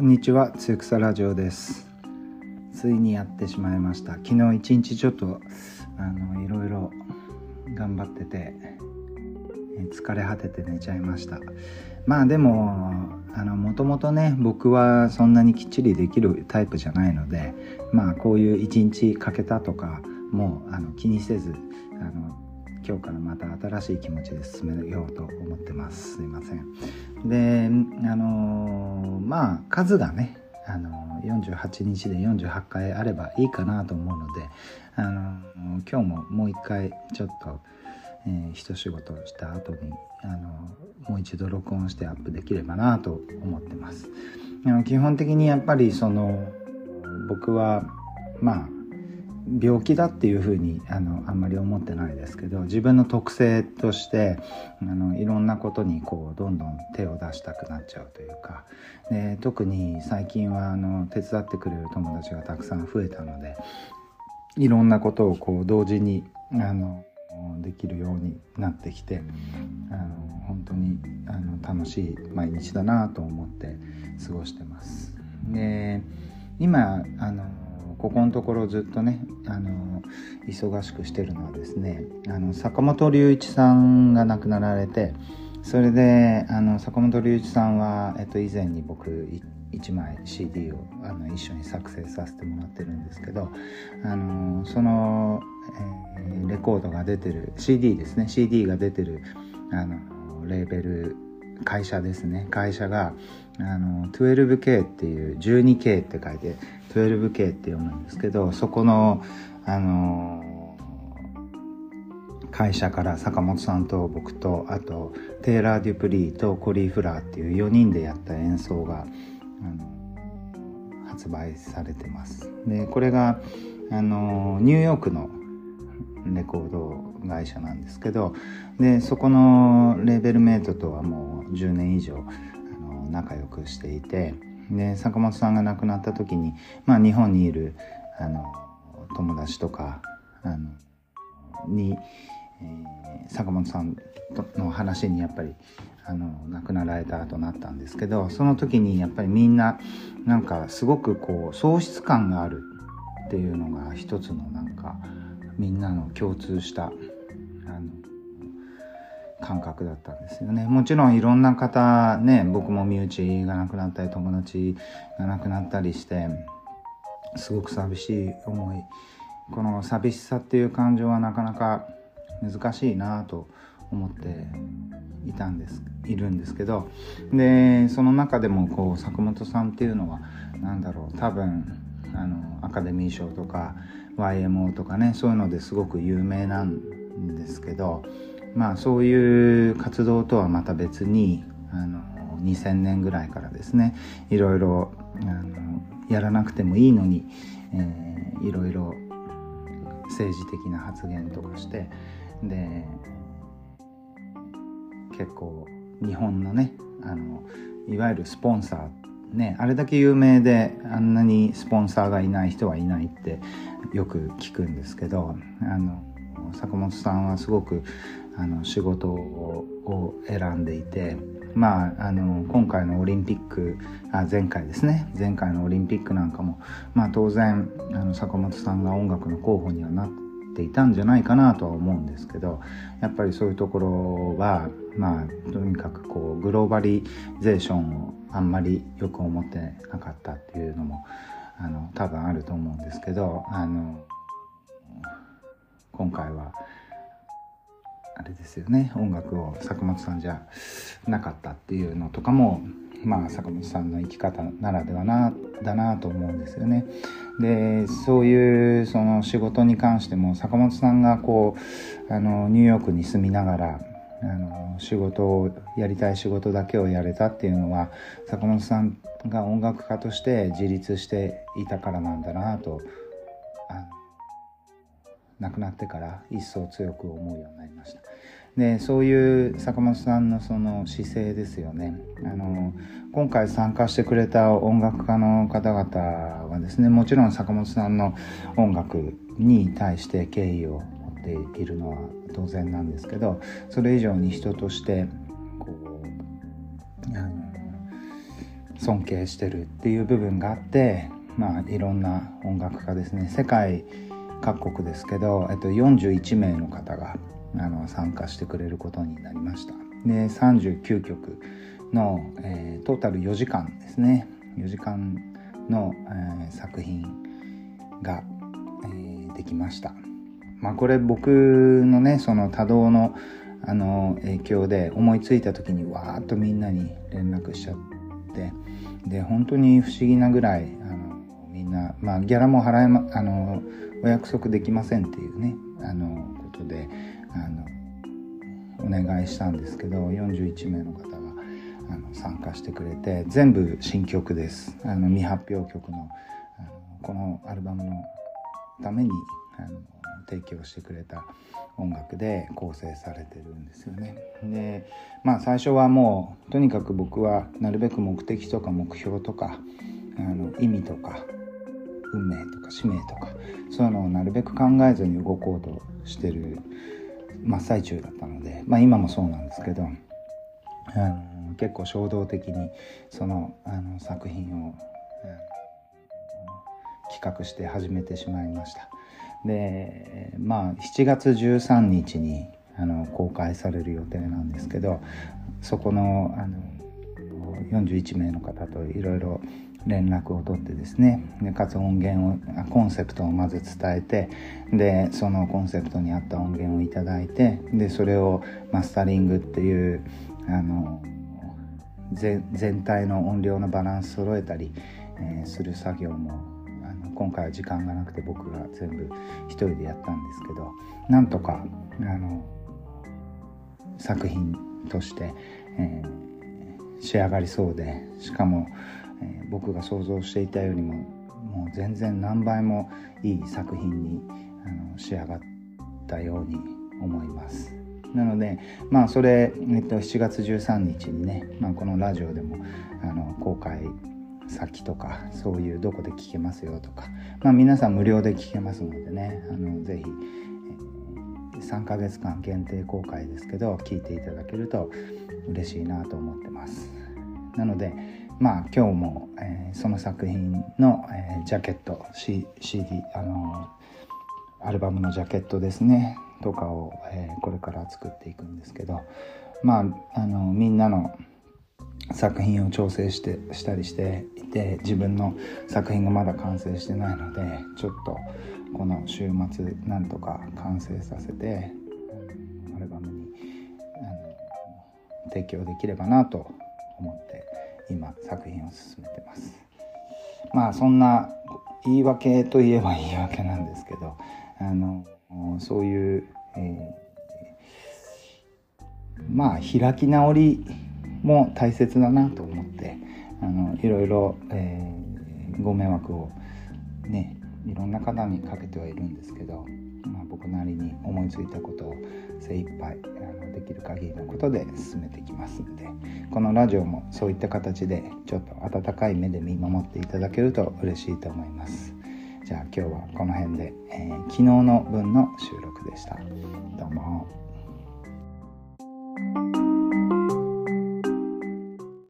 こんにちは、つゆくさラジオです。ついにやってしまいました。昨日一日ちょっとあのいろいろ頑張ってて疲れ果てて寝ちゃいました。まあでもあのもともとね僕はそんなにきっちりできるタイプじゃないので、まあこういう一日かけたとかもうあの気にせずあの今日からまた新しい気持ちで進めようと思ってます。すいません。であのまあ数がねあの48日で48回あればいいかなと思うのであの今日ももう一回ちょっと、えー一仕事した後にあのもう一度録音してアップできればなと思ってます。あの基本的にやっぱりその僕はまあ病気だっていうふうにあのあんまり思ってないですけど自分の特性としてあのいろんなことにこうどんどん手を出したくなっちゃうというかで特に最近はあの手伝ってくれる友達がたくさん増えたのでいろんなことをこう同時にあのできるようになってきてあの本当にあの楽しい毎日だなと思って過ごしてます。で今あのここのところずっとねあの忙しくしてるのはですねあの坂本龍一さんが亡くなられてそれであの坂本龍一さんは、えっと、以前に僕1枚 CD をあの一緒に作成させてもらってるんですけどあのその、えーレコードが出てる CD ですね CD が出てるあのレーベル会社ですね。会社があの 12K っていう 12K って書いて 12K って読むんですけどそこのあの会社から坂本さんと僕とあとテイラー・デュプリーとコリー・フラーっていう4人でやった演奏があの発売されてます。でこれがあのニューヨークのレコード会社なんですけどでそこのレーベルメイトとはもう10年以上あの仲良くしていてで坂本さんが亡くなった時に、まあ、日本にいるあの友達とかあのに、えー坂本さんの話にやっぱりあの亡くなられたとなったんですけどその時にやっぱりみんななんかすごくこう喪失感があるっていうのが一つのなんかみんなの共通したあの感覚だったんですよね。もちろんいろんな方ね僕も身内が亡くなったり友達が亡くなったりしてすごく寂しい思いこの寂しさっていう感情はなかなか難しいなと思っていたんですいるんですけどでその中でもこう坂本さんっていうのは何だろう多分あのアカデミー賞とか YMO とかねそういうのですごく有名なんですけどまあそういう活動とはまた別にあの2000年ぐらいからですねいろいろあのやらなくてもいいのに、えーいろいろ政治的な発言とかしてで結構日本のねあのいわゆるスポンサーねあれだけ有名であんなにスポンサーがいない人はいないってよく聞くんですけどあの坂本さんはすごくあの仕事を選んでいてまああの今回のオリンピックあ前回ですね。前回のオリンピックなんかもまあ当然あの坂本さんが音楽の候補にはなっていたんじゃないかなとは思うんですけどやっぱりそういうところはまあとにかくこうグローバリゼーションをあんまりよく思ってなかったっていうのもあの多分あると思うんですけどあの今回はあれですよね音楽を坂本さんじゃなかったっていうのとかもまあ坂本さんの生き方ならではなだなと思うんですよね。でそういうその仕事に関しても坂本さんがこうあのニューヨークに住みながらあの仕事をやりたい仕事だけをやれたっていうのは坂本さんが音楽家として自立していたからなんだなと亡くなってから一層強く思うようになりました。でそういう坂本さんのその姿勢ですよね。あの今回参加してくれた音楽家の方々はですねもちろん坂本さんの音楽に対して敬意を持っているのは当然なんですけどそれ以上に人としてこうあの尊敬してるっていう部分があってまあいろんな音楽家ですね。世界各国ですけど、えっと、41名の方があの参加してくれることになりました。で39曲の、えー、トータル4時間ですね。4時間の、えー、作品が、えー、できました。まあこれ僕のねその多動のあの影響で思いついた時にわーっとみんなに連絡しちゃってで本当に不思議なぐらいあのな、まあ、ギャラも払えまあのお約束できませんっていうねあのことであのお願いしたんですけど41名の方があの参加してくれて全部新曲ですあの未発表曲のあのこのアルバムのためにあの提供してくれた音楽で構成されてるんですよね。でまあ最初はもうとにかく僕はなるべく目的とか目標とかあの意味とか運命とか使命とかそういうのをなるべく考えずに動こうとしてる真っ最中だったのでまあ今もそうなんですけどあの結構衝動的にそのあの作品を、企画して始めてしまいました。でまあ7月13日にあの公開される予定なんですけどそこのあの41名の方といろいろ連絡を取ってですねでかつ音源をコンセプトをまず伝えてでそのコンセプトに合った音源を頂いてでそれをマスタリングっていうあの全体の音量のバランス揃えたり、えー、する作業もあの今回は時間がなくて僕が全部一人でやったんですけどなんとかあの作品として、えー、仕上がりそうでしかも、えー、僕が想像していたよりももう全然何倍もいい作品にあの仕上がったように思います。なのでまあそれ、えっと、7月13日にね、まあ、このラジオでもあの公開先とかそういうどこで聞けますよとか、まあ、皆さん無料で聞けますのでねあのぜひ、3ヶ月間限定公開ですけど聞いていただけると嬉しいなと思ってますなのでまあ今日も、えー、その作品の、えー、ジャケット、C、CD あのアルバムのジャケットですねとかを、えー、これから作っていくんですけどまああのみんなの作品を調整してしたりしていて自分の作品がまだ完成してないのでちょっとこの週末なんとか完成させてアルバムにあの提供できればなと思って今作品を進めてます。まあそんな言い訳といえば言い訳なんですけどあのそういう、えー、まあ開き直りも大切だなと思ってあのいろいろ、えー、ご迷惑をねいろんな方にかけてはいるんですけど、まあ、僕なりに思いついたことを精一杯あのできる限りのことで進めていきます。このラジオもそういった形でちょっと温かい目で見守っていただけると嬉しいと思います。じゃあ今日はこの辺で、えー、昨日の分の収録でした。どうも。